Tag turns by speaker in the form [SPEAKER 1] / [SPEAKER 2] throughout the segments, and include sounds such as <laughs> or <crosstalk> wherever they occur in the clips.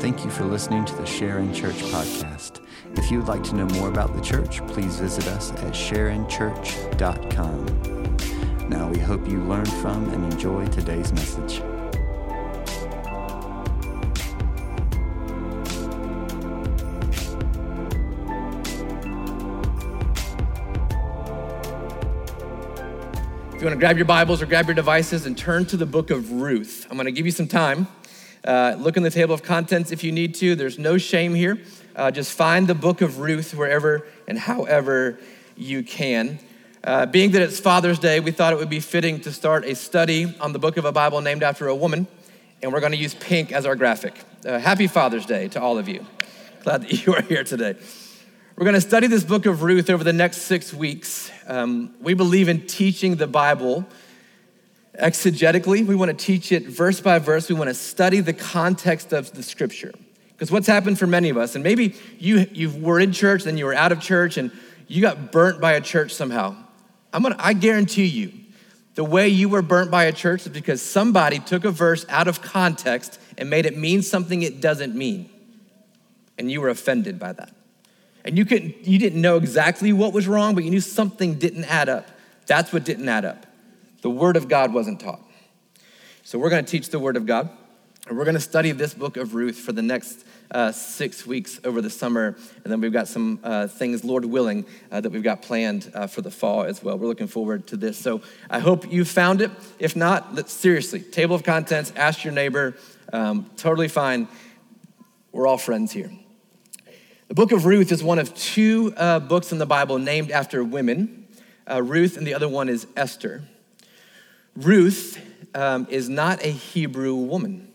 [SPEAKER 1] Thank you for listening to the Sharon Church podcast. If you would like to know more about the church, please visit us at sharonchurch.com. Now, we hope you learned from and enjoy today's message.
[SPEAKER 2] If you want to grab your Bibles or grab your devices and turn to the book of Ruth, I'm going to give you some time. Uh, look in the table of contents if you need to. There's no shame here. Uh, just find the book of Ruth wherever and however you can. Uh, being that it's Father's Day, we thought it would be fitting to start a study on the book of a Bible named after a woman, and we're going to use pink as our graphic. Uh, happy Father's Day to all of you. Glad that <laughs> you are here today. We're going to study this book of Ruth over the next six weeks. Um, we believe in teaching the Bible exegetically. We want to teach it verse by verse. We want to study the context of the scripture. Because what's happened for many of us, and maybe you, you were in church, then you were out of church, and you got burnt by a church somehow. I'm gonna, I guarantee you, the way you were burnt by a church is because somebody took a verse out of context and made it mean something it doesn't mean. And you were offended by that. And you, couldn't, you didn't know exactly what was wrong, but you knew something didn't add up. That's what didn't add up. The Word of God wasn't taught. So we're going to teach the Word of God. And we're going to study this book of Ruth for the next uh, six weeks over the summer. And then we've got some uh, things, Lord willing, uh, that we've got planned uh, for the fall as well. We're looking forward to this. So I hope you found it. If not, seriously, table of contents, ask your neighbor. Um, totally fine. We're all friends here. The book of Ruth is one of two uh, books in the Bible named after women uh, Ruth, and the other one is Esther. Ruth um, is not a Hebrew woman.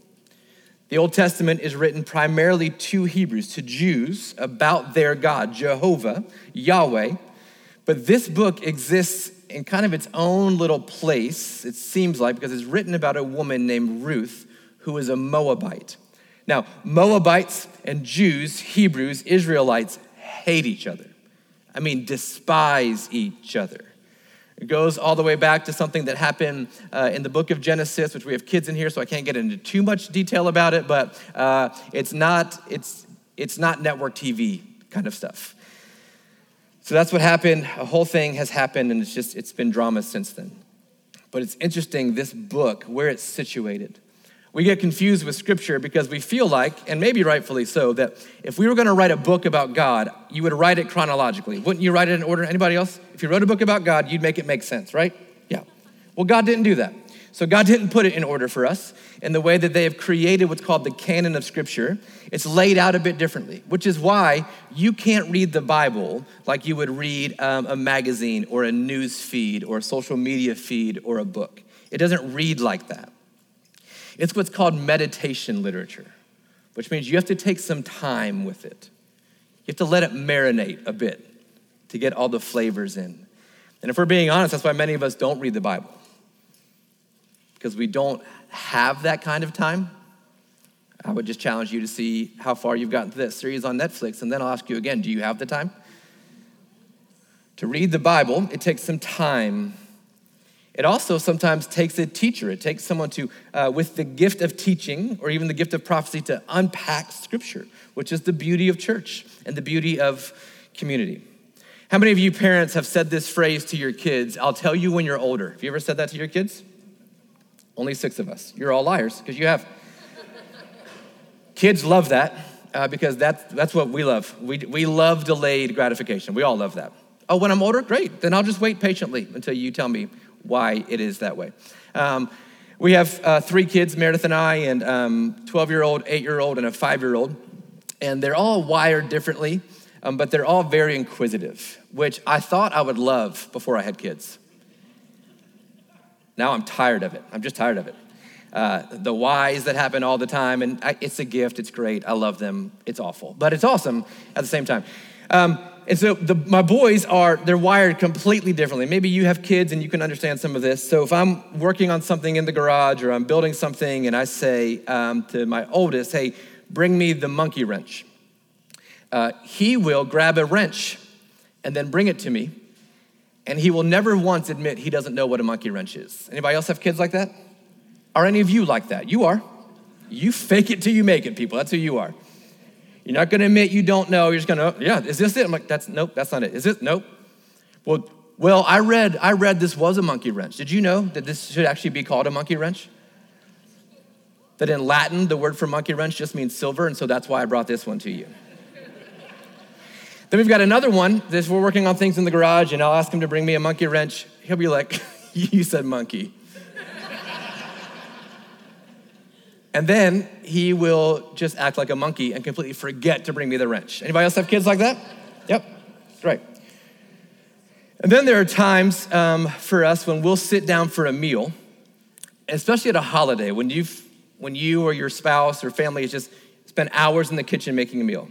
[SPEAKER 2] The Old Testament is written primarily to Hebrews, to Jews, about their God, Jehovah, Yahweh. But this book exists in kind of its own little place, it seems like, because it's written about a woman named Ruth who is a Moabite. Now, Moabites and Jews, Hebrews, Israelites hate each other. I mean, despise each other. It goes all the way back to something that happened uh, in the book of Genesis, which we have kids in here, so I can't get into too much detail about it, but uh, it's, not, it's, it's not network TV kind of stuff. So that's what happened. A whole thing has happened, and it's just, it's been drama since then. But it's interesting, this book, where it's situated we get confused with scripture because we feel like, and maybe rightfully so, that if we were going to write a book about God, you would write it chronologically. Wouldn't you write it in order? Anybody else? If you wrote a book about God, you'd make it make sense, right? Yeah. Well, God didn't do that. So God didn't put it in order for us in the way that they have created what's called the canon of scripture. It's laid out a bit differently, which is why you can't read the Bible like you would read um, a magazine or a news feed or a social media feed or a book. It doesn't read like that. It's what's called meditation literature, which means you have to take some time with it. You have to let it marinate a bit to get all the flavors in. And if we're being honest, that's why many of us don't read the Bible, because we don't have that kind of time. I would just challenge you to see how far you've gotten to this series on Netflix, and then I'll ask you again do you have the time? To read the Bible, it takes some time it also sometimes takes a teacher. It takes someone to, uh, with the gift of teaching or even the gift of prophecy, to unpack scripture, which is the beauty of church and the beauty of community. How many of you parents have said this phrase to your kids? I'll tell you when you're older. Have you ever said that to your kids? Only six of us. You're all liars because you have. kids love that uh, because that's, that's what we love. We, we love delayed gratification. We all love that. Oh, when I'm older? Great. Then I'll just wait patiently until you tell me why it is that way. Um, we have uh, three kids, Meredith and I, and 12 um, year old, 8 year old, and a 5 year old. And they're all wired differently, um, but they're all very inquisitive, which I thought I would love before I had kids. Now I'm tired of it. I'm just tired of it. Uh, the whys that happen all the time, and I, it's a gift. It's great. I love them. It's awful, but it's awesome at the same time. Um, and so the, my boys are, they're wired completely differently. Maybe you have kids and you can understand some of this. So if I'm working on something in the garage or I'm building something and I say um, to my oldest, hey, bring me the monkey wrench, uh, he will grab a wrench and then bring it to me. And he will never once admit he doesn't know what a monkey wrench is. Anybody else have kids like that? Are any of you like that? You are. You fake it till you make it, people. That's who you are. You're not going to admit you don't know. You're just going to, oh, yeah, is this it? I'm like, that's nope, that's not it. Is it? Nope. Well, well, I read I read this was a monkey wrench. Did you know that this should actually be called a monkey wrench? That in Latin, the word for monkey wrench just means silver, and so that's why I brought this one to you. then we've got another one. This we're working on things in the garage, and I'll ask him to bring me a monkey wrench. He'll be like, <laughs> "You said monkey." And then he will just act like a monkey and completely forget to bring me the wrench. Anybody else have kids like that? Yep, right. And then there are times um, for us when we'll sit down for a meal, especially at a holiday, when you've when you or your spouse or family has just spent hours in the kitchen making a meal.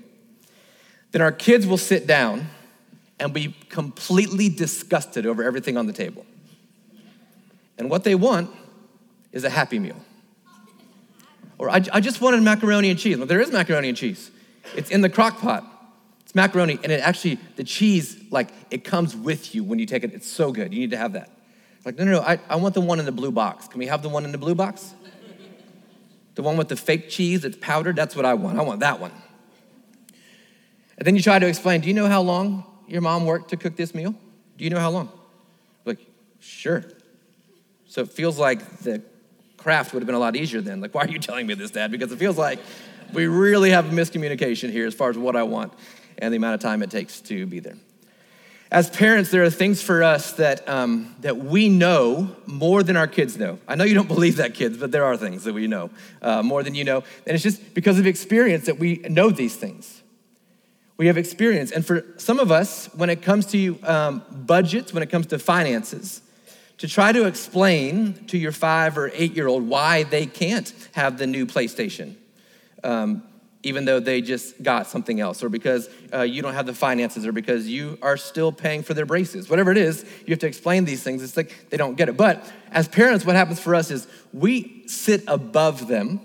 [SPEAKER 2] Then our kids will sit down and be completely disgusted over everything on the table. And what they want is a happy meal. Or I, I just wanted macaroni and cheese. Well, there is macaroni and cheese. It's in the crock pot. It's macaroni, and it actually, the cheese, like, it comes with you when you take it. It's so good. You need to have that. Like, no, no, no, I, I want the one in the blue box. Can we have the one in the blue box? The one with the fake cheese that's powdered, that's what I want. I want that one. And then you try to explain, do you know how long your mom worked to cook this meal? Do you know how long? Like, sure. So it feels like the Kraft would have been a lot easier then. Like, why are you telling me this, Dad? Because it feels like we really have a miscommunication here as far as what I want and the amount of time it takes to be there. As parents, there are things for us that, um, that we know more than our kids know. I know you don't believe that, kids, but there are things that we know uh, more than you know. And it's just because of experience that we know these things. We have experience. And for some of us, when it comes to um, budgets, when it comes to finances, to try to explain to your five or eight year old why they can't have the new PlayStation. Um, even though they just got something else, or because uh, you don't have the finances, or because you are still paying for their braces. Whatever it is, you have to explain these things. It's like they don't get it. But as parents, what happens for us is we sit above them,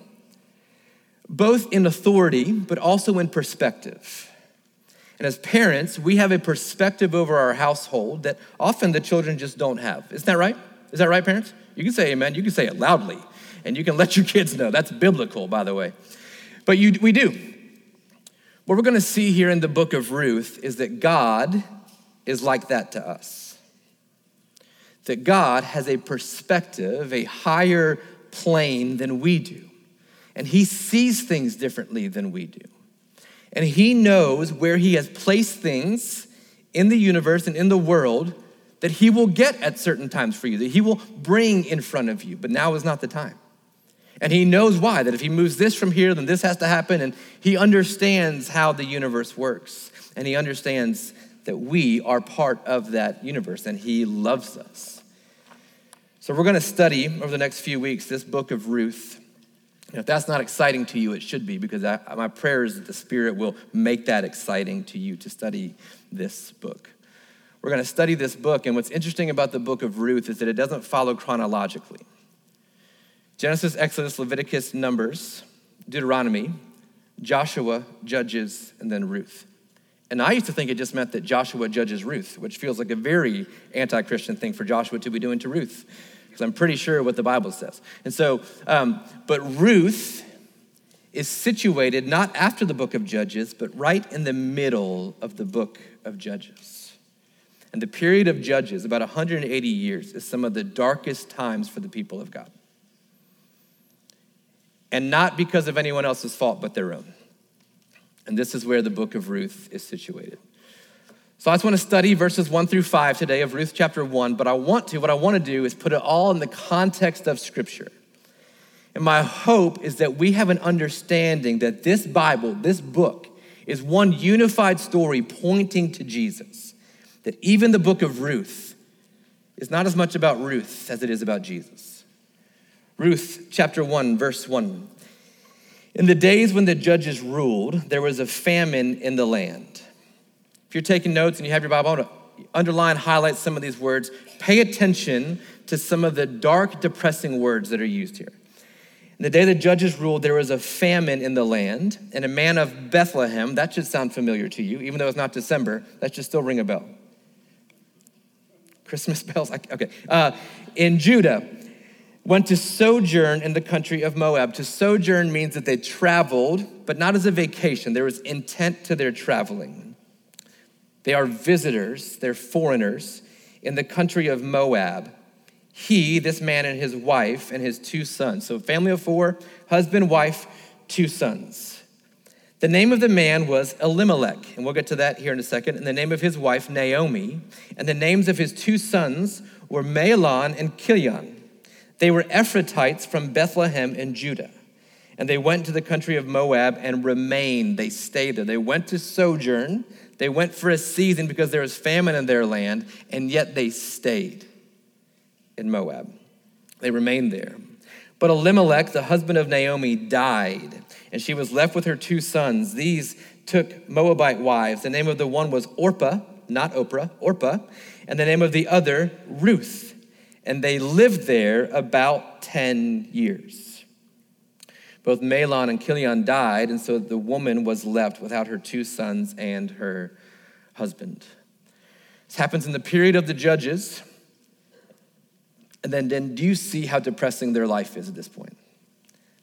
[SPEAKER 2] both in authority, but also in perspective. And as parents, we have a perspective over our household that often the children just don't have. Isn't that right? Is that right, parents? You can say amen. You can say it loudly, and you can <laughs> let your kids know. That's biblical, by the way. But you, we do. What we're going to see here in the book of Ruth is that God is like that to us. That God has a perspective, a higher plane than we do. And He sees things differently than we do. And He knows where He has placed things in the universe and in the world that He will get at certain times for you, that He will bring in front of you. But now is not the time. And he knows why, that if he moves this from here, then this has to happen. And he understands how the universe works. And he understands that we are part of that universe and he loves us. So we're going to study over the next few weeks this book of Ruth. If that's not exciting to you, it should be because I, my prayer is that the Spirit will make that exciting to you to study this book. We're going to study this book, and what's interesting about the book of Ruth is that it doesn't follow chronologically. Genesis, Exodus, Leviticus, Numbers, Deuteronomy, Joshua, Judges, and then Ruth. And I used to think it just meant that Joshua judges Ruth, which feels like a very anti Christian thing for Joshua to be doing to Ruth, because I'm pretty sure what the Bible says. And so, um, but Ruth is situated not after the book of Judges, but right in the middle of the book of Judges. And the period of Judges, about 180 years, is some of the darkest times for the people of God and not because of anyone else's fault but their own. And this is where the book of Ruth is situated. So I just want to study verses 1 through 5 today of Ruth chapter 1, but I want to, what I want to do is put it all in the context of Scripture. And my hope is that we have an understanding that this Bible, this book, is one unified story pointing to Jesus. That even the book of Ruth is not as much about Ruth as it is about Jesus. Ruth chapter 1, verse 1. In the days when the judges ruled, there was a famine in the land. If you're taking notes and you have your Bible, I want to underline, highlight some of these words. Pay attention to some of the dark, depressing words that are used here. In the day the judges ruled, there was a famine in the land, and a man of Bethlehem, that should sound familiar to you, even though it's not December, that should still ring a bell. Christmas <laughs> bells? Okay. Uh, in Judah went to sojourn in the country of Moab. To sojourn means that they traveled, but not as a vacation. There was intent to their traveling. They are visitors, they're foreigners in the country of Moab. He, this man, and his wife and his two sons. So, family of four, husband, wife, two sons. The name of the man was Elimelech, and we'll get to that here in a second. And the name of his wife, Naomi. And the names of his two sons were Mahlon and Chilion. They were Ephrathites from Bethlehem in Judah. And they went to the country of Moab and remained. They stayed there. They went to sojourn. They went for a season because there was famine in their land, and yet they stayed in Moab. They remained there. But Elimelech, the husband of Naomi, died, and she was left with her two sons. These took Moabite wives. The name of the one was Orpah, not Oprah, Orpah, and the name of the other, Ruth and they lived there about 10 years. Both Mahlon and Chilion died, and so the woman was left without her two sons and her husband. This happens in the period of the judges. And then, then do you see how depressing their life is at this point?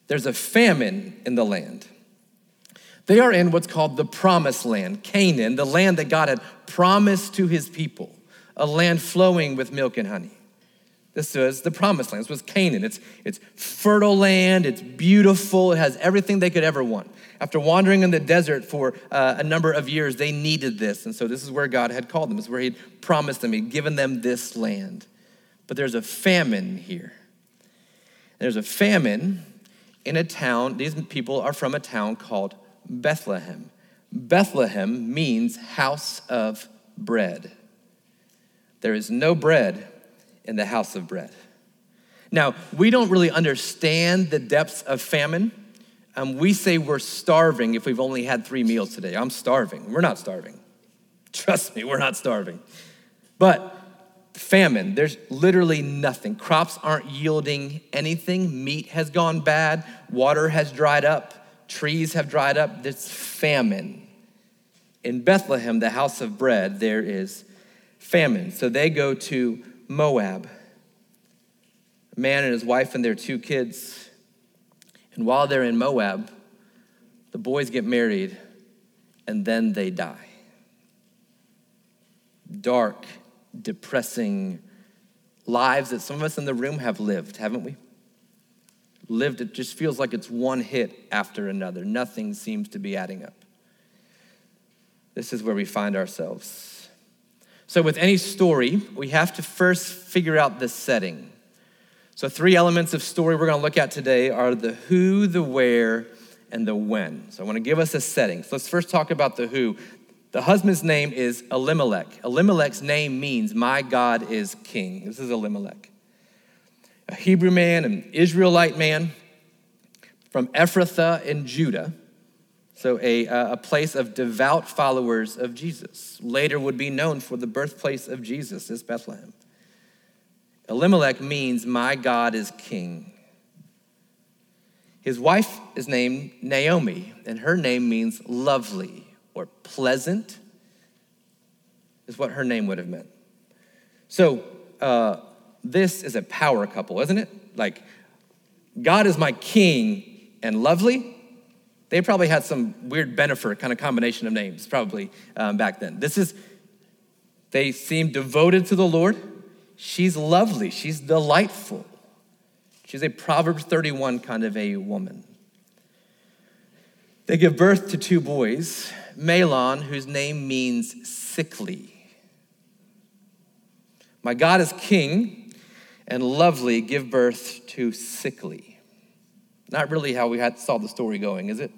[SPEAKER 2] There's a famine in the land. They are in what's called the promised land, Canaan, the land that God had promised to his people, a land flowing with milk and honey. This was the promised land. This was Canaan. It's, it's fertile land, it's beautiful, it has everything they could ever want. After wandering in the desert for uh, a number of years, they needed this. And so this is where God had called them. This is where He'd promised them. He'd given them this land. But there's a famine here. There's a famine in a town. These people are from a town called Bethlehem. Bethlehem means house of bread. There is no bread in the house of bread. Now, we don't really understand the depths of famine. Um, we say we're starving if we've only had three meals today. I'm starving. We're not starving. Trust me, we're not starving. But famine, there's literally nothing. Crops aren't yielding anything. Meat has gone bad. Water has dried up. Trees have dried up. There's famine. In Bethlehem, the house of bread, there is famine. So they go to Moab. A man and his wife and their two kids. And while they're in Moab, the boys get married and then they die. Dark, depressing lives that some of us in the room have lived, haven't we? Lived, it just feels like it's one hit after another. Nothing seems to be adding up. This is where we find ourselves. So, with any story, we have to first figure out the setting. So, three elements of story we're going to look at today are the who, the where, and the when. So, I want to give us a setting. So, let's first talk about the who. The husband's name is Elimelech. Elimelech's name means, My God is king. This is Elimelech. A Hebrew man, an Israelite man from Ephrathah in Judah so, a, a place of devout followers of Jesus. Later would be known for the birthplace of Jesus, is Bethlehem. Elimelech means, My God is king. His wife is named Naomi, and her name means lovely or pleasant, is what her name would have meant. So, uh, this is a power couple, isn't it? Like, God is my king and lovely, they probably had some weird Bennifer kind of combination of names, probably um, back then. This is, they seem devoted to the Lord. She's lovely, she's delightful. She's a Proverbs 31 kind of a woman. They give birth to two boys, Mahlon, whose name means sickly. My God is king, and lovely give birth to sickly. Not really how we had saw the story going, is it?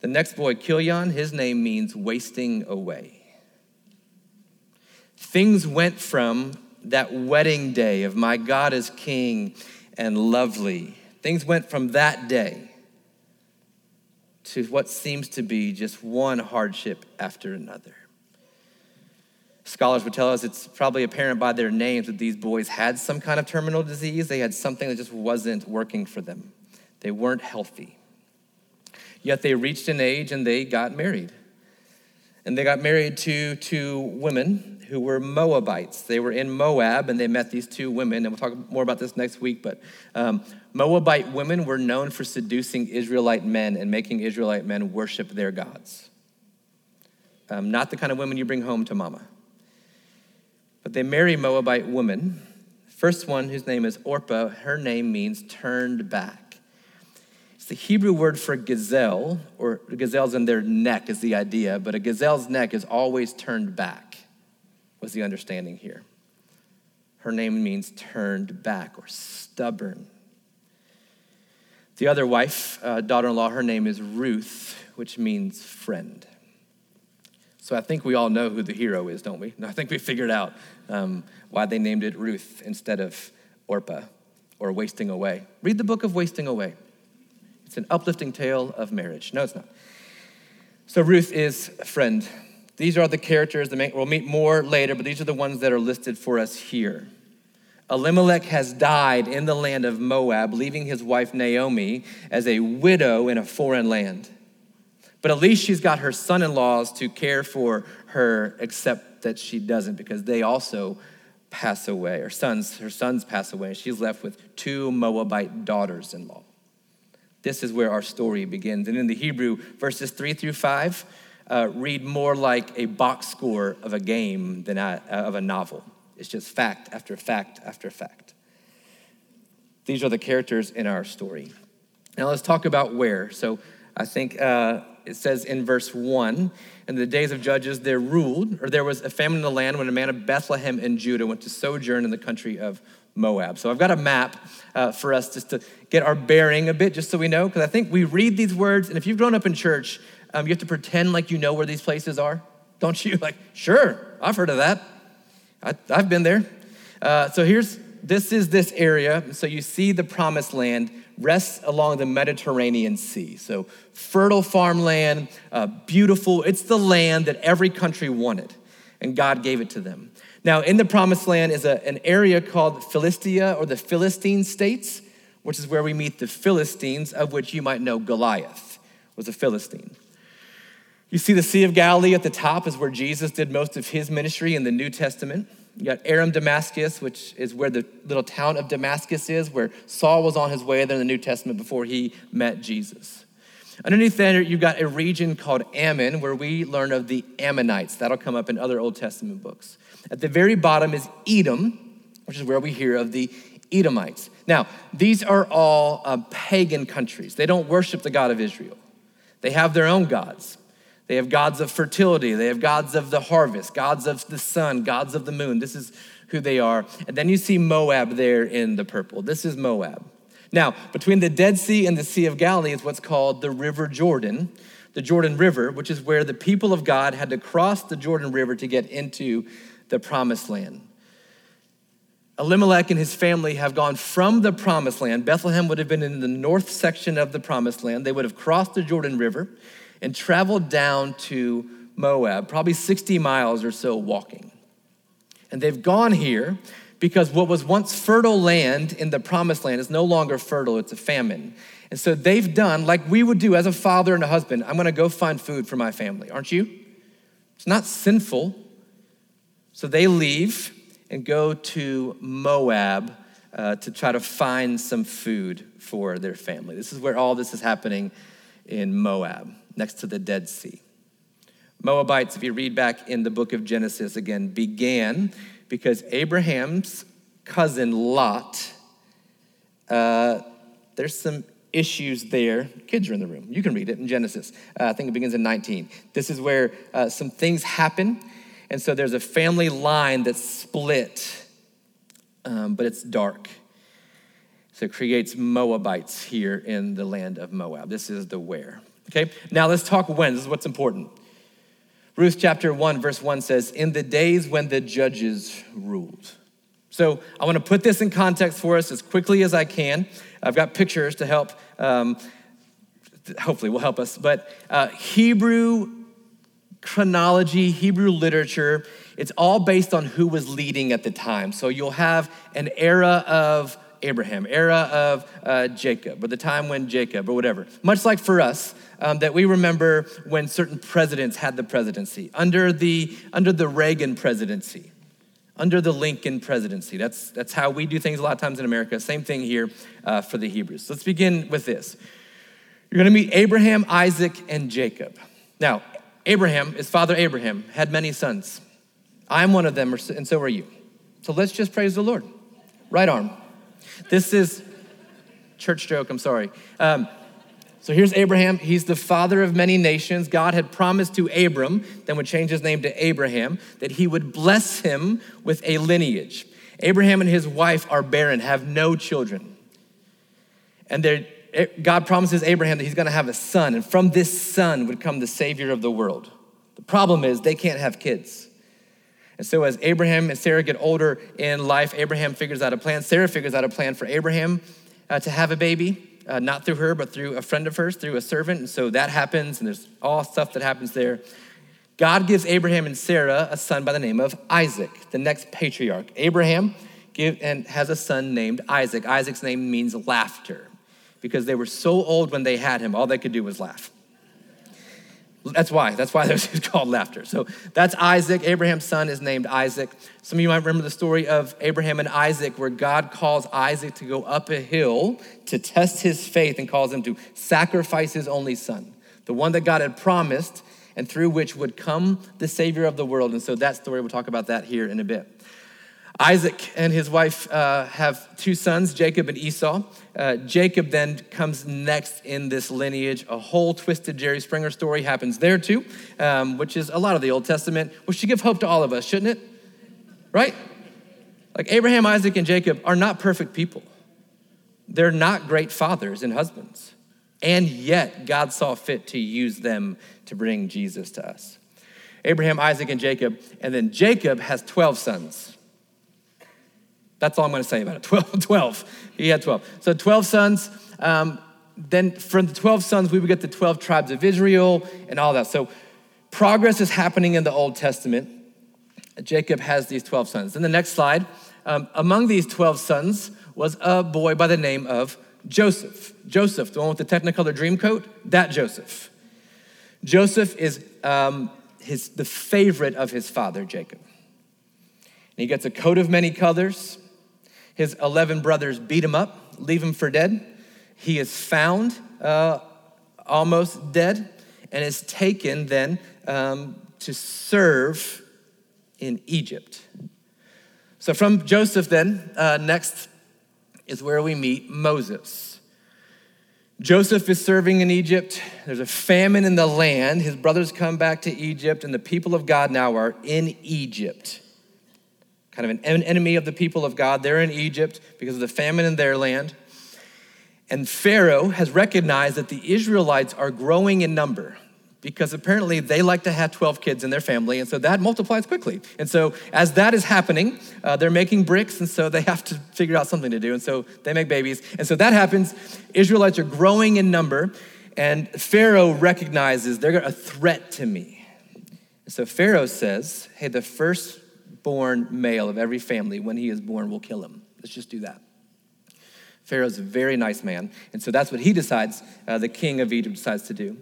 [SPEAKER 2] The next boy, Chilion, his name means wasting away. Things went from that wedding day of my God is king and lovely. Things went from that day to what seems to be just one hardship after another. Scholars would tell us it's probably apparent by their names that these boys had some kind of terminal disease. They had something that just wasn't working for them. They weren't healthy. Yet they reached an age and they got married. And they got married to two women who were Moabites. They were in Moab and they met these two women, and we'll talk more about this next week. But um, Moabite women were known for seducing Israelite men and making Israelite men worship their gods. Um, not the kind of women you bring home to mama. But they marry Moabite women. First one, whose name is Orpah, her name means turned back. It's the Hebrew word for gazelle, or gazelles in their neck is the idea, but a gazelle's neck is always turned back, was the understanding here. Her name means turned back or stubborn. The other wife, uh, daughter in law, her name is Ruth, which means friend. So I think we all know who the hero is, don't we? <laughs> I think we figured out um, why they named it Ruth instead of Orpah or Wasting Away. Read the book of Wasting Away. It's an uplifting tale of marriage. No, it's not. So Ruth is a friend. These are the characters that we'll meet more later, but these are the ones that are listed for us here. Elimelech has died in the land of Moab, leaving his wife Naomi as a widow in a foreign land. But at least she's got her son in laws to care for her, except that she doesn't because they also pass away. Her sons, her sons pass away, and she's left with two Moabite daughters in law. This is where our story begins. And in the Hebrew, verses three through five uh, read more like a box score of a game than a, of a novel. It's just fact after fact after fact. These are the characters in our story. Now let's talk about where. So I think uh, it says in verse 1 In the days of Judges, there ruled, or there was a famine in the land when a man of Bethlehem in Judah went to sojourn in the country of Moab. So I've got a map uh, for us just to get our bearing a bit, just so we know, because I think we read these words, and if you've grown up in church, um, you have to pretend like you know where these places are, don't you? <laughs> Like, sure, I've heard of that. I, have been there. Uh, so here's this is this area. So you see the promised land rests along the Mediterranean Sea. So, fertile farmland, uh, beautiful. It's the land that every country wanted, and God gave it to them. Now, in the promised land is a, an area called Philistia or the Philistine states, which is where we meet the Philistines, of which you might know Goliath was a Philistine. You see the Sea of Galilee at the top is where Jesus did most of his ministry in the New Testament. You got Aram Damascus, which is where the little town of Damascus is, where Saul was on his way there in the New Testament before he met Jesus. Underneath there, you've got a region called Ammon, where we learn of the Ammonites. That'll come up in other Old Testament books. At the very bottom is Edom, which is where we hear of the Edomites. Now, these are all uh, pagan countries. They don't worship the God of Israel, they have their own gods. They have gods of fertility. They have gods of the harvest, gods of the sun, gods of the moon. This is who they are. And then you see Moab there in the purple. This is Moab. Now, between the Dead Sea and the Sea of Galilee is what's called the River Jordan, the Jordan River, which is where the people of God had to cross the Jordan River to get into the promised land. Elimelech and his family have gone from the promised land. Bethlehem would have been in the north section of the promised land. They would have crossed the Jordan River and traveled down to Moab, probably 60 miles or so walking. And they've gone here because what was once fertile land in the promised land is no longer fertile, it's a famine. And so they've done like we would do as a father and a husband I'm gonna go find food for my family, aren't you? It's not sinful. So they leave and go to Moab uh, to try to find some food for their family. This is where all this is happening in Moab next to the Dead Sea. Moabites, if you read back in the book of Genesis again, began because Abraham's cousin Lot, uh, there's some issues there. Kids are in the room. You can read it in Genesis. Uh, I think it begins in 19. This is where uh, some things happen. And so there's a family line that's split, um, but it's dark. So it creates Moabites here in the land of Moab. This is the where. Okay, now let's talk when. This is what's important. Ruth chapter 1, verse 1 says, In the days when the judges ruled. So I want to put this in context for us as quickly as I can. I've got pictures to help, um, hopefully, will help us. But uh, Hebrew chronology, Hebrew literature, it's all based on who was leading at the time. So you'll have an era of Abraham, era of uh, Jacob, or the time when Jacob, or whatever. Much like for us, um, that we remember when certain presidents had the presidency. Under the, under the Reagan presidency, under the Lincoln presidency. That's, that's how we do things a lot of times in America. Same thing here uh, for the Hebrews. Let's begin with this. You're going to meet Abraham, Isaac, and Jacob. Now, Abraham, his father Abraham, had many sons. I'm one of them, and so are you. So let's just praise the Lord. Right arm. This is church joke, I'm sorry. Um, so here's Abraham. He's the father of many nations. God had promised to Abram, then would change his name to Abraham, that he would bless him with a lineage. Abraham and his wife are barren, have no children. And God promises Abraham that he's going to have a son, and from this son would come the Savior of the world. The problem is they can't have kids. And so, as Abraham and Sarah get older in life, Abraham figures out a plan. Sarah figures out a plan for Abraham uh, to have a baby uh, not through her, but through a friend of hers, through a servant. And so that happens, and there's all stuff that happens there. God gives Abraham and Sarah a son by the name of Isaac, the next patriarch. Abraham give, and has a son named Isaac. Isaac's name means laughter because they were so old when they had him, all they could do was laugh. That's why. That's why <laughs> there's called laughter. So that's Isaac. Abraham's son is named Isaac. Some of you might remember the story of Abraham and Isaac, where God calls Isaac to go up a hill to test his faith and calls him to sacrifice his only son, the one that God had promised and through which would come the Savior of the world. And so that story, we'll talk about that here in a bit. Isaac and his wife uh, have two sons, Jacob and Esau. Uh, Jacob then comes next in this lineage. A whole twisted Jerry Springer story happens there too, um, which is a lot of the Old Testament, which should give hope to all of us, shouldn't it? Right? Like Abraham, Isaac, and Jacob are not perfect people. They're not great fathers and husbands. And yet, God saw fit to use them to bring Jesus to us. Abraham, Isaac, and Jacob. And then Jacob has 12 sons. That's all I'm going to say about it. <laughs> 12. 12. He had 12. So 12 sons. Um, then from the 12 sons, we would get the 12 tribes of Israel and all that. So progress is happening in the Old Testament. Jacob has these 12 sons. Then the next slide. Um, among these 12 sons was a boy by the name of Joseph. Joseph, the one with the Technicolor dream coat, that Joseph. Joseph is um, his, the favorite of his father, Jacob. And he gets a coat of many colors. His 11 brothers beat him up, leave him for dead. He is found uh, almost dead and is taken then um, to serve in Egypt. So, from Joseph, then, uh, next is where we meet Moses. Joseph is serving in Egypt. There's a famine in the land. His brothers come back to Egypt, and the people of God now are in Egypt kind of an enemy of the people of God. They're in Egypt because of the famine in their land. And Pharaoh has recognized that the Israelites are growing in number because apparently they like to have 12 kids in their family, and so that multiplies quickly. And so, as that is happening, uh, they're making bricks, and so they <laughs> have to figure out something to do, and so they make babies. And so that happens. Israelites are growing in number, and Pharaoh recognizes they're a threat to me. So Pharaoh says, Hey, the first born male of every family, when he is born, we'll kill him. Let's just do that. Pharaoh's a very nice man, and so that's what he decides, uh, the king of Egypt decides to do.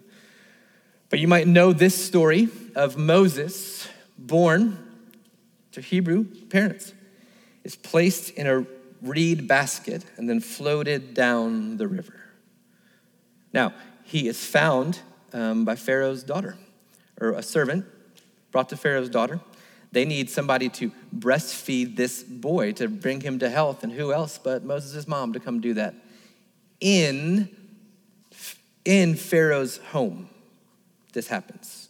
[SPEAKER 2] But you might know this story of Moses, born to Hebrew parents, is placed in a reed basket and then floated down the river. Now, he is found um, by Pharaoh's daughter, or a servant brought to Pharaoh's daughter. They need somebody to breastfeed this boy to bring him to health. And who else but Moses' mom to come do that? In, in Pharaoh's home, this happens.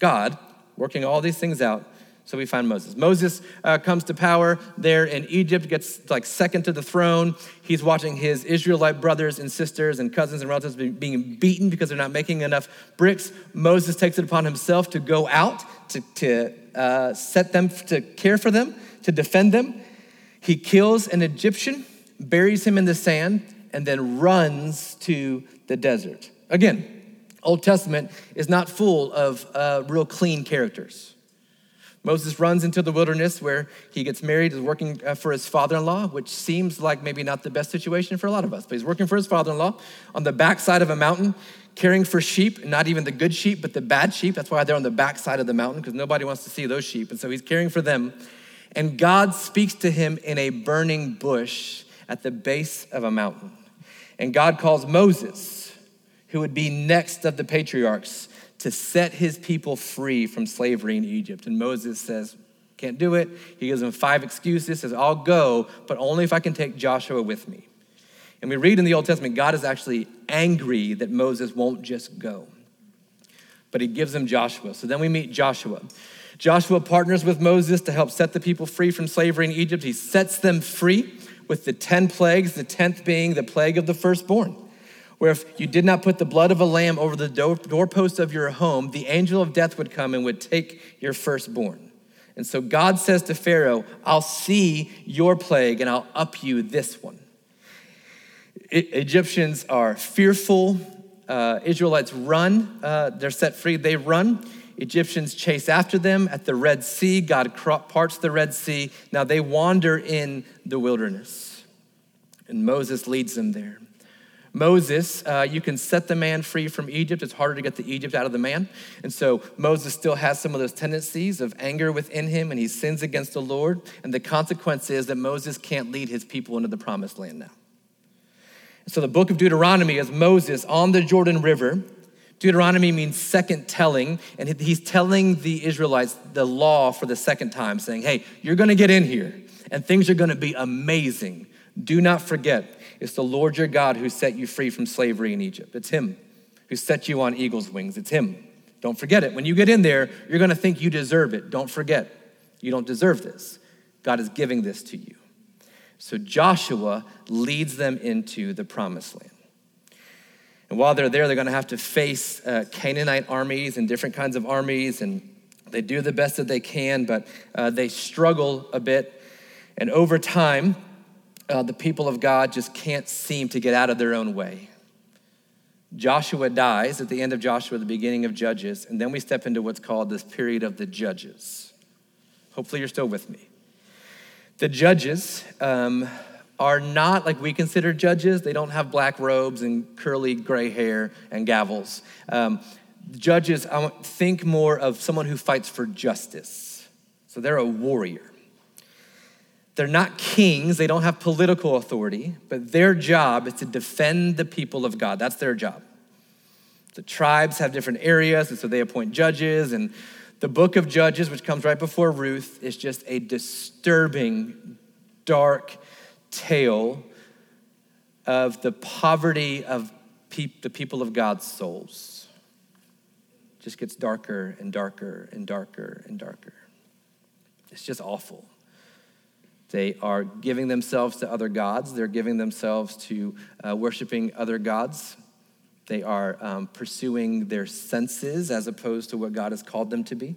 [SPEAKER 2] God, working all these things out, so we find Moses. Moses uh, comes to power there in Egypt, gets like second to the throne. He's watching his Israelite brothers and sisters and cousins and relatives being beaten because they're not making enough bricks. Moses takes it upon himself to go out to, to uh, set them to care for them, to defend them. He kills an Egyptian, buries him in the sand, and then runs to the desert. Again, Old Testament is not full of uh, real clean characters. Moses runs into the wilderness where he gets married, is working uh, for his father in law, which seems like maybe not the best situation for a lot of us, but he's working for his father in law on the backside of a mountain, caring for sheep, not even the good sheep, but the bad sheep. That's why they're on the backside of the mountain, because nobody wants to see those sheep. And so he's caring for them. And God speaks to him in a burning bush at the base of a mountain. And God calls Moses, who would be next of the patriarchs, to set his people free from slavery in Egypt. And Moses says, Can't do it. He gives him five excuses, says, I'll go, but only if I can take Joshua with me. And we read in the Old Testament, God is actually angry that Moses won't just go. But he gives him Joshua. So then we meet Joshua. Joshua partners with Moses to help set the people free from slavery in Egypt. He sets them free with the 10 plagues, the 10th being the plague of the firstborn where if you did not put the blood of a lamb over the doorpost of your home, the angel of death would come and would take your firstborn. And so God says to Pharaoh, I'll see your plague and I'll up you this one. Egyptians are fearful. Uh, Israelites run. Uh, they're set free. They run. Egyptians chase after them at the Red Sea. God parts the Red Sea. Now they wander in the wilderness. And Moses leads them there. Moses, uh, you can set the man free from Egypt. It's harder to get the Egypt out of the man. And so Moses still has some of those tendencies of anger within him, and he sins against the Lord. And the consequence is that Moses can't lead his people into the promised land now. So the book of Deuteronomy is Moses on the Jordan River. Deuteronomy means second telling, and he's telling the Israelites the law for the second time, saying, Hey, you're gonna get in here, and things are gonna be amazing. Do not forget, it's the Lord your God who set you free from slavery in Egypt. It's Him who set you on eagle's wings. It's Him. Don't forget it. When you get in there, you're going to think you deserve it. Don't forget, you don't deserve this. God is giving this to you. So Joshua leads them into the promised land. And while they're there, they're going to have to face uh, Canaanite armies and different kinds of armies, and they do the best that they can, but uh, they struggle a bit. And over time, uh, the people of God just can't seem to get out of their own way. Joshua dies at the end of Joshua, the beginning of Judges, and then we step into what's called this period of the Judges. Hopefully, you're still with me. The Judges um, are not like we consider judges, they don't have black robes and curly gray hair and gavels. Um, judges, I think more of someone who fights for justice. So they're a warrior. They're not kings, they don't have political authority, but their job is to defend the people of God. That's their job. The tribes have different areas, and so they appoint judges. And the book of Judges, which comes right before Ruth, is just a disturbing, dark tale of the poverty of the people of God's souls. It just gets darker and darker and darker and darker. It's just awful. They are giving themselves to other gods. They're giving themselves to uh, worshiping other gods. They are um, pursuing their senses as opposed to what God has called them to be.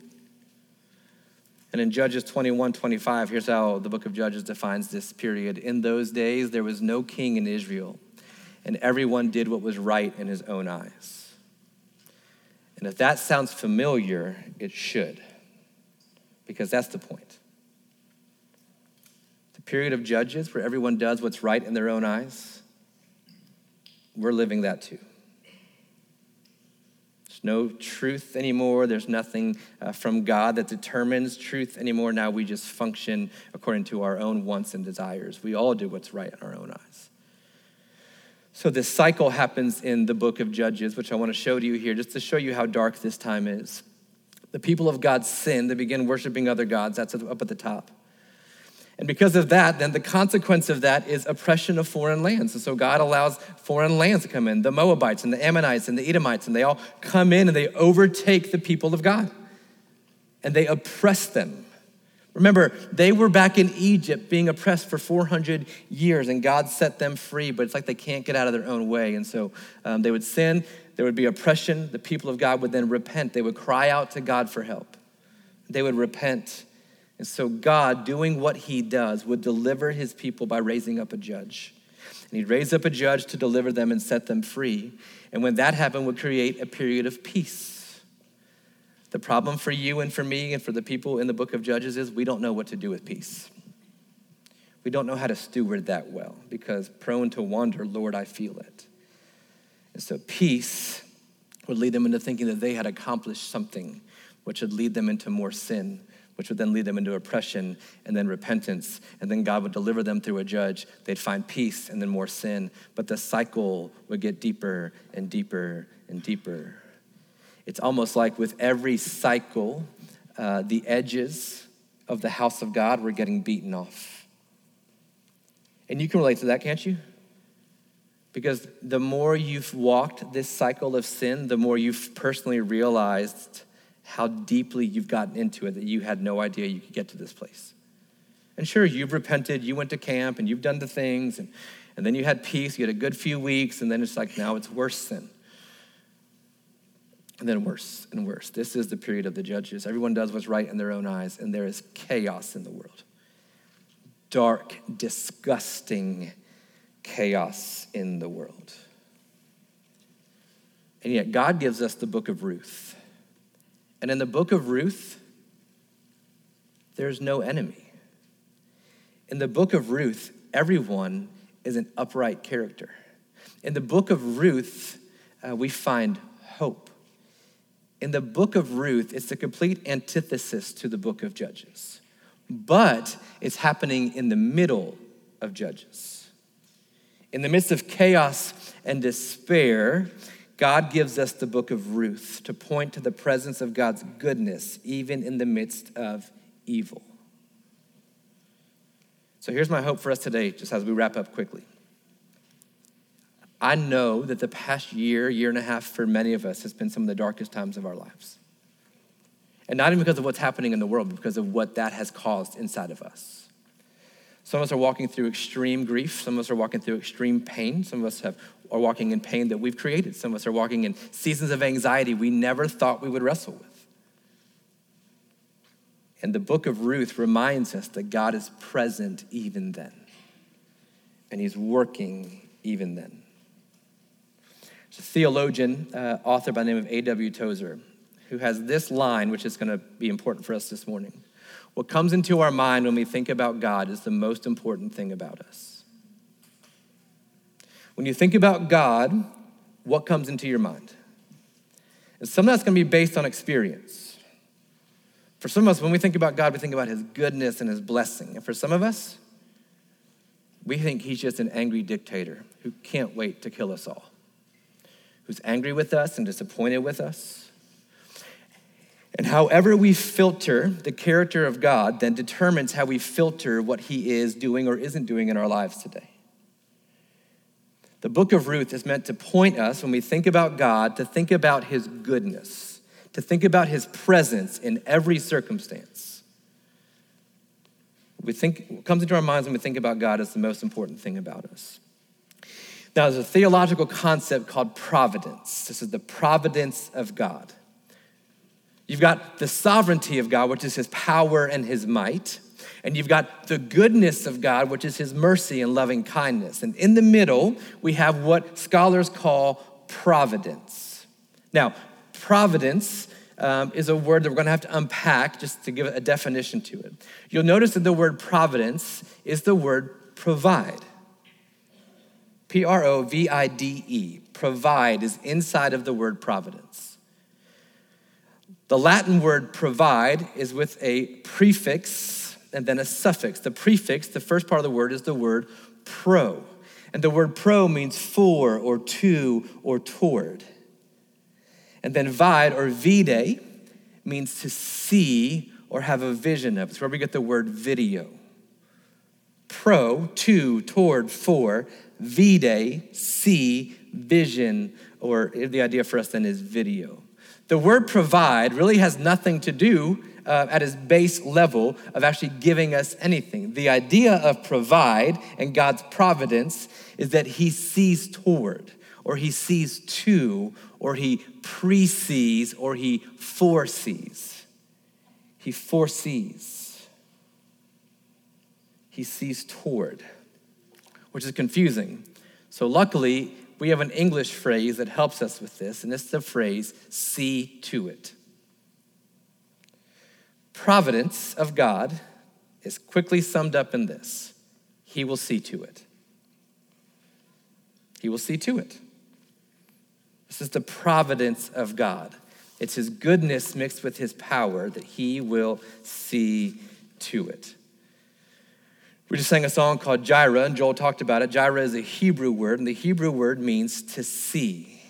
[SPEAKER 2] And in Judges 21 25, here's how the book of Judges defines this period. In those days, there was no king in Israel, and everyone did what was right in his own eyes. And if that sounds familiar, it should, because that's the point The period of judges where everyone does what's right in their own eyes, we're living that too. There's no truth anymore. There's nothing uh, from God that determines truth anymore. Now we just function according to our own wants and desires. We all do what's right in our own eyes. So this cycle happens in the book of Judges, which I want to show to you here, just to show you how dark this time is. The people of God sin, they begin worshiping other gods. That's up at the top. And because of that, then the consequence of that is oppression of foreign lands. And so God allows foreign lands to come in the Moabites and the Ammonites and the Edomites, and they all come in and they overtake the people of God and they oppress them. Remember, they were back in Egypt being oppressed for 400 years, and God set them free, but it's like they can't get out of their own way. And so um, they would sin, there would be oppression. The people of God would then repent. They would cry out to God for help. They would repent and so, God, doing what he does, would deliver his people by raising up a judge. And he'd raise up a judge to deliver them and set them free. And when that happened, would create a period of peace. The problem for you and for me and for the people in the book of Judges is we don't know what to do with peace. We don't know how to steward that well because prone to wander, Lord, I feel it. And so peace would lead them into thinking that they had accomplished something, which would lead them into more sin, which would then lead them into oppression and then repentance. And then God would deliver them through a judge. They'd find peace and then more sin. But the cycle would get deeper and deeper and deeper. It's almost like with every cycle, uh, the edges of the house of God were getting beaten off. And you can relate to that, can't you? Because the more you've walked this cycle of sin, the more you've personally realized how deeply you've gotten into it that you had no idea you could get to this place. And sure, you've repented, you went to camp, and you've done the things, and, and then you had peace, you had a good few weeks, and then it's like now it's worse sin. And then worse and worse. This is the period of the judges. Everyone does what's right in their own eyes, and there is chaos in the world. Dark, disgusting chaos in the world. And yet, God gives us the book of Ruth. And in the book of Ruth, there's no enemy. In the book of Ruth, everyone is an upright character. In the book of Ruth, uh, we find hope. In the book of Ruth, it's the complete antithesis to the book of Judges, but it's happening in the middle of Judges. In the midst of chaos and despair, God gives us the book of Ruth to point to the presence of God's goodness, even in the midst of evil. So here's my hope for us today, just as we wrap up quickly. I know that the past year, year and a half for many of us has been some of the darkest times of our lives. And not even because of what's happening in the world, but because of what that has caused inside of us. Some of us are walking through extreme grief. Some of us are walking through extreme pain. Some of us have, are walking in pain that we've created. Some of us are walking in seasons of anxiety we never thought we would wrestle with. And the book of Ruth reminds us that God is present even then, and He's working even then. A theologian, uh, author by the name of A.W. Tozer, who has this line, which is going to be important for us this morning. What comes into our mind when we think about God is the most important thing about us. When you think about God, what comes into your mind? And some of that's going to be based on experience. For some of us, when we think about God, we think about His goodness and His blessing. And for some of us, we think He's just an angry dictator who can't wait to kill us all, who's angry with us and disappointed with us and however we filter the character of God then determines how we filter what he is doing or isn't doing in our lives today. The book of Ruth is meant to point us, when we think about God, to think about his goodness, to think about his presence in every circumstance. We think, what comes into our minds when we think about God is the most important thing about us. Now, there's a theological concept called providence. This is the providence of God. You've got the sovereignty of God, which is his power and his might. And you've got the goodness of God, which is his mercy and loving kindness. And in the middle, we have what scholars call providence. Now, providence um, is a word that we're going to have to unpack just to give a definition to it. You'll notice that the word providence is the word provide. P R O V I D E. Provide is inside of the word providence. The Latin word provide is with a prefix and then a suffix. The prefix, the first part of the word, is the word pro. And the word pro means for or to or toward. And then vide or vide means to see or have a vision of. It's where we get the word video. Pro, to, toward, for, vide, see, vision, or the idea for us then is video. The word provide really has nothing to do uh, at its base level of actually giving us anything. The idea of provide and God's providence is that He sees toward, or He sees to, or He presees, or He foresees. He foresees. He sees toward, which is confusing. So, luckily, we have an English phrase that helps us with this, and it's the phrase see to it. providence of God is quickly summed up in this He will see to it. He will see to it. This is the providence of God. It's His goodness mixed with His power that He will see to it. We just sang a song called Jireh, and Joel talked about it. Jireh is a Hebrew word, and the Hebrew word means to see.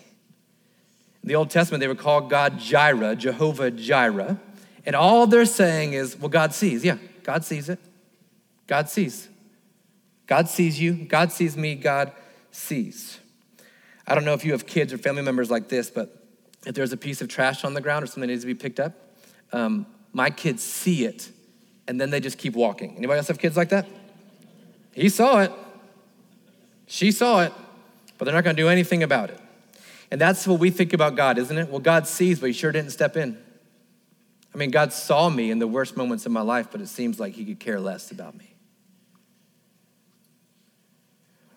[SPEAKER 2] In the Old Testament, they would call God Jireh, Jehovah Jireh. And all they're saying is, well, God sees. Yeah, God sees it. God sees. God sees you. God sees me. God sees. I don't know if you have kids or family members like this, but if there's a piece of trash on the ground or something that needs to be picked up, um, my kids see it and then they just keep walking. Anybody else have kids like that? He saw it. She saw it, but they're not going to do anything about it. And that's what we think about God, isn't it? Well, God sees, but He sure didn't step in. I mean, God saw me in the worst moments of my life, but it seems like He could care less about me.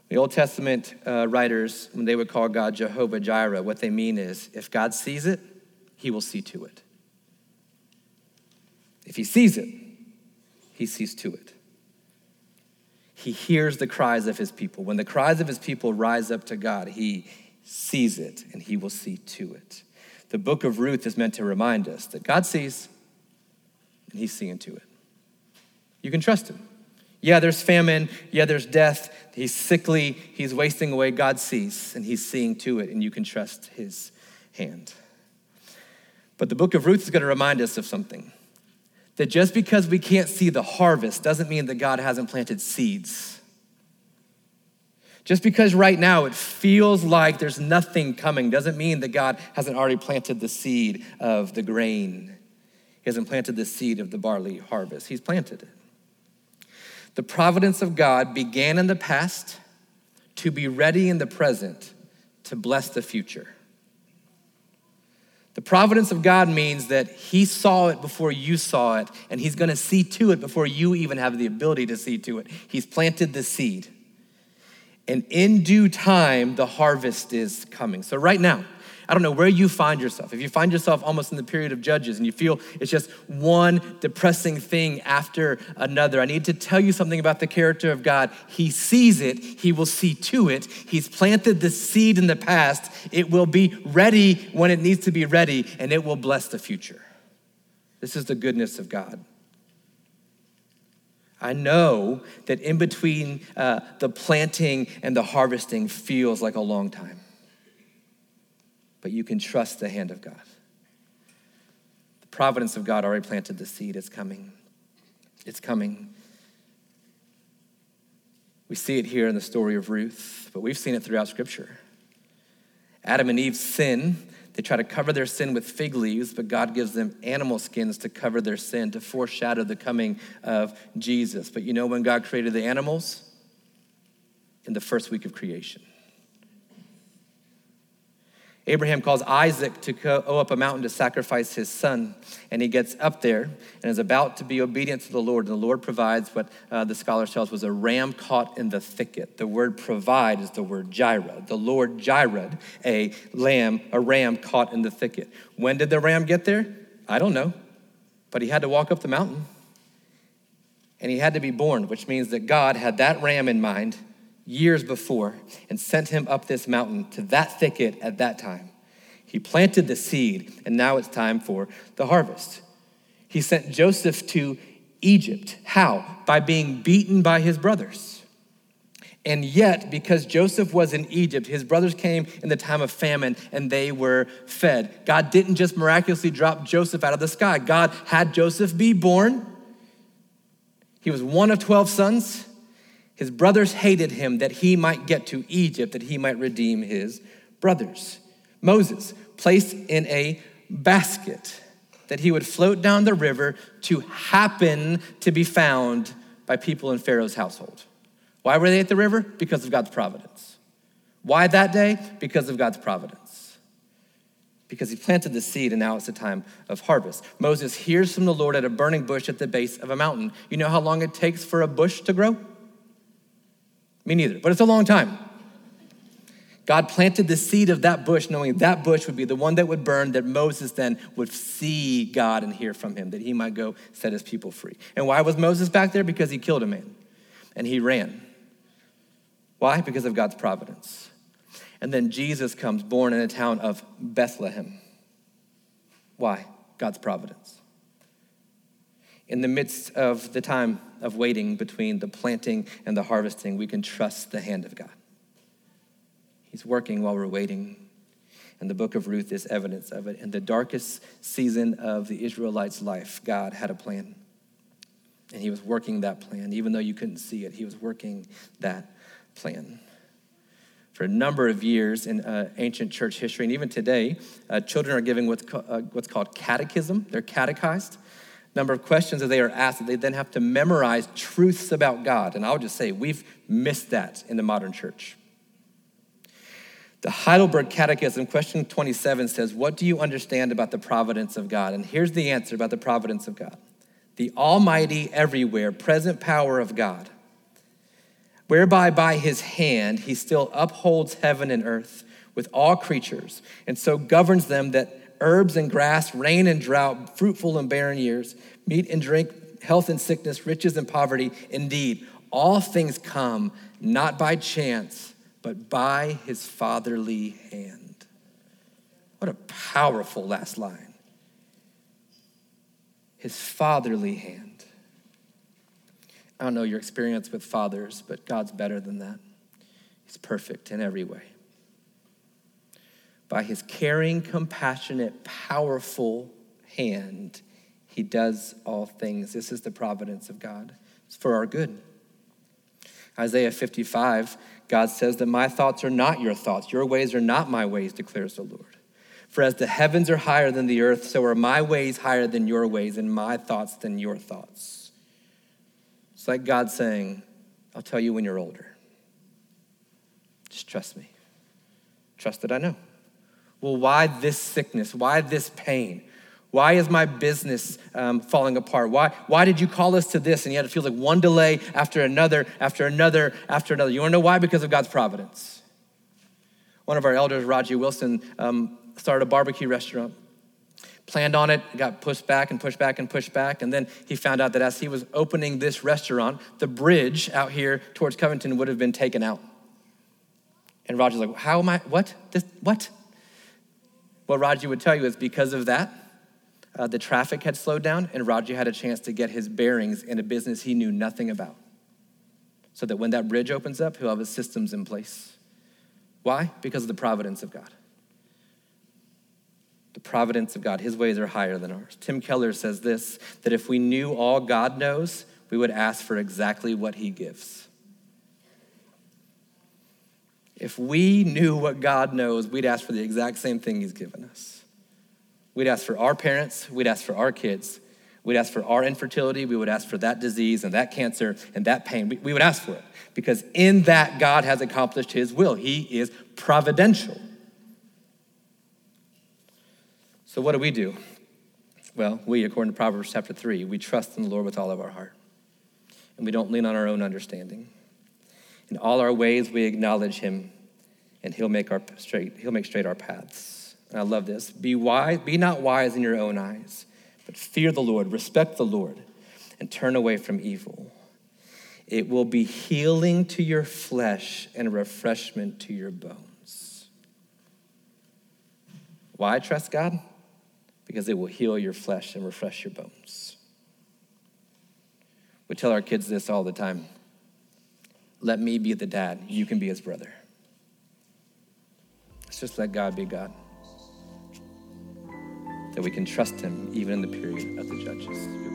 [SPEAKER 2] The Old Testament uh, writers, when they would call God Jehovah Jireh, what they mean is if God sees it, He will see to it. If He sees it, He sees to it. He hears the cries of His people. When the cries of His people rise up to God, He sees it and He will see to it. The book of Ruth is meant to remind us that God sees and He's seeing to it. You can trust Him. Yeah, there's famine. Yeah, there's death. He's sickly. He's wasting away. God sees, and He's seeing to it, and you can trust His hand. But the book of Ruth is going to remind us of something that just because we can't see the harvest doesn't mean that God hasn't planted seeds. Just because right now it feels like there's nothing coming doesn't mean that God hasn't already planted the seed of the grain. He hasn't planted the seed of the barley harvest. He's planted it. The providence of God began in the past to be ready in the present to bless the future. The providence of God means that He saw it before you saw it, and He's gonna see to it before you even have the ability to see to it. He's planted the seed. And in due time, the harvest is coming. So, right now, I don't know where you find yourself. If you find yourself almost in the period of Judges and you feel it's just one depressing thing after another, I need to tell you something about the character of God. He sees it, He will see to it. He's planted the seed in the past. It will be ready when it needs to be ready, and it will bless the future. This is the goodness of God. I know that in between uh, the planting and the harvesting feels like a long time but you can trust the hand of God. The providence of God already planted the seed. It's coming. It's coming. We see it here in the story of Ruth, but we've seen it throughout Scripture. Adam and Eve sin. They try to cover their sin with fig leaves, but God gives them animal skins to cover their sin, to foreshadow the coming of Jesus. But you know when God created the animals? In the first week of creation. Abraham calls Isaac to go up a mountain to sacrifice his son. And he gets up there and is about to be obedient to the Lord. And the Lord provides what uh, the scholar tells was a ram caught in the thicket. The word provide is the word jireh. The Lord jireh, a lamb, a ram caught in the thicket. When did the ram get there? I don't know. But he had to walk up the mountain. And he had to be born, which means that God had that ram in mind years before and sent him up this mountain to that thicket at that time. He planted the seed, and now it's time for the harvest. He sent Joseph to Egypt. How? By being beaten by his brothers. And yet, because Joseph was in Egypt, his brothers came in the time of famine and they were fed. God didn't just miraculously drop Joseph out of the sky. God had Joseph be born. He was one of 12 sons. His brothers hated him that he might get to Egypt, that he might redeem his brothers. Moses, placed in a basket, that he would float down the river to happen to be found by people in Pharaoh's household. Why were they at the river? Because of God's providence. Why that day? Because of God's providence. Because he planted the seed and now it's the time of harvest. Moses hears from the Lord at a burning bush at the base of a mountain. You know how long it takes for a bush to grow? Me neither, but it's a long time. God planted the seed of that bush, knowing that bush would be the one that would burn, that Moses then would see God and hear from him, that he might go set his people free. And why was Moses back there? Because he killed a man and he ran. Why? Because of God's providence. And then Jesus comes, born in a town of Bethlehem. Why? God's providence. In the midst of the time of waiting between the planting and the harvesting, we can trust the hand of God. He's working while we're waiting. And the book of Ruth is evidence of it. In the darkest season of the Israelites' life, God had a plan. And he was working that plan. Even though you couldn't see it, he was working that plan. For a number of years in uh, ancient church history, and even today, uh, children are given what's, co- uh, what's called catechism. They're catechized. Number of questions that they are asked that they then have to memorize truths about God. And I'll just say, we've missed that in the modern church. The Heidelberg Catechism, question 27 says, What do you understand about the providence of God? And here's the answer about the providence of God the almighty, everywhere, present power of God, whereby by his hand he still upholds heaven and earth with all creatures, and so governs them that herbs and grass, rain and drought, fruitful and barren years, meat and drink, health and sickness, riches and poverty. Indeed, all things come not by chance but by his fatherly hand. What a powerful last line. His fatherly hand. I don't know your experience with fathers, but God's better than that. He's perfect in every way. By his caring, compassionate, powerful hand, he does all things. This is the providence of God. It's for our good. Isaiah 55 God says that my thoughts are not your thoughts, your ways are not my ways, declares the Lord. For as the heavens are higher than the earth, so are my ways higher than your ways, and my thoughts than your thoughts. It's like God saying, I'll tell you when you're older. Just trust me. Trust that I know. Well, why this sickness? Why this pain? Why is my business um, falling apart? Why, why did you call us to this? And yet it feels like one delay after another, after another, after another. You wanna know why? Because of God's providence. One of our elders, Raji Wilson, um, started a barbecue restaurant. Planned on it, got pushed back and pushed back and pushed back. And then he found out that as he was opening this restaurant, the bridge out here towards Covington would have been taken out. And Raji's like, How am I? What? This, what? What Raji would tell you is because of that, uh, the traffic had slowed down, and Raji had a chance to get his bearings in a business he knew nothing about. So that when that bridge opens up, he'll have his systems in place. Why? Because of the providence of God. The providence of God. His ways are higher than ours. Tim Keller says this that if we knew all God knows, we would ask for exactly what he gives. If we knew what God knows, we'd ask for the exact same thing he's given us. We'd ask for our parents, we'd ask for our kids, we'd ask for our infertility, we would ask for that disease and that cancer and that pain. We, we would ask for it because in that God has accomplished his will. He is providential. So, what do we do? Well, we, according to Proverbs chapter 3, we trust in the Lord with all of our heart. And we don't lean on our own understanding. In all our ways, we acknowledge him, and he'll make, our straight, he'll make straight our paths. And I love this. Be wise, be not wise in your own eyes, but fear the Lord, respect the Lord, and turn away from evil. It will be healing to your flesh and refreshment to your bones. Why trust God? Because it will heal your flesh and refresh your bones. We tell our kids this all the time. Let me be the dad, you can be his brother. Let's just let God be God that we can trust him even in the period of the judges.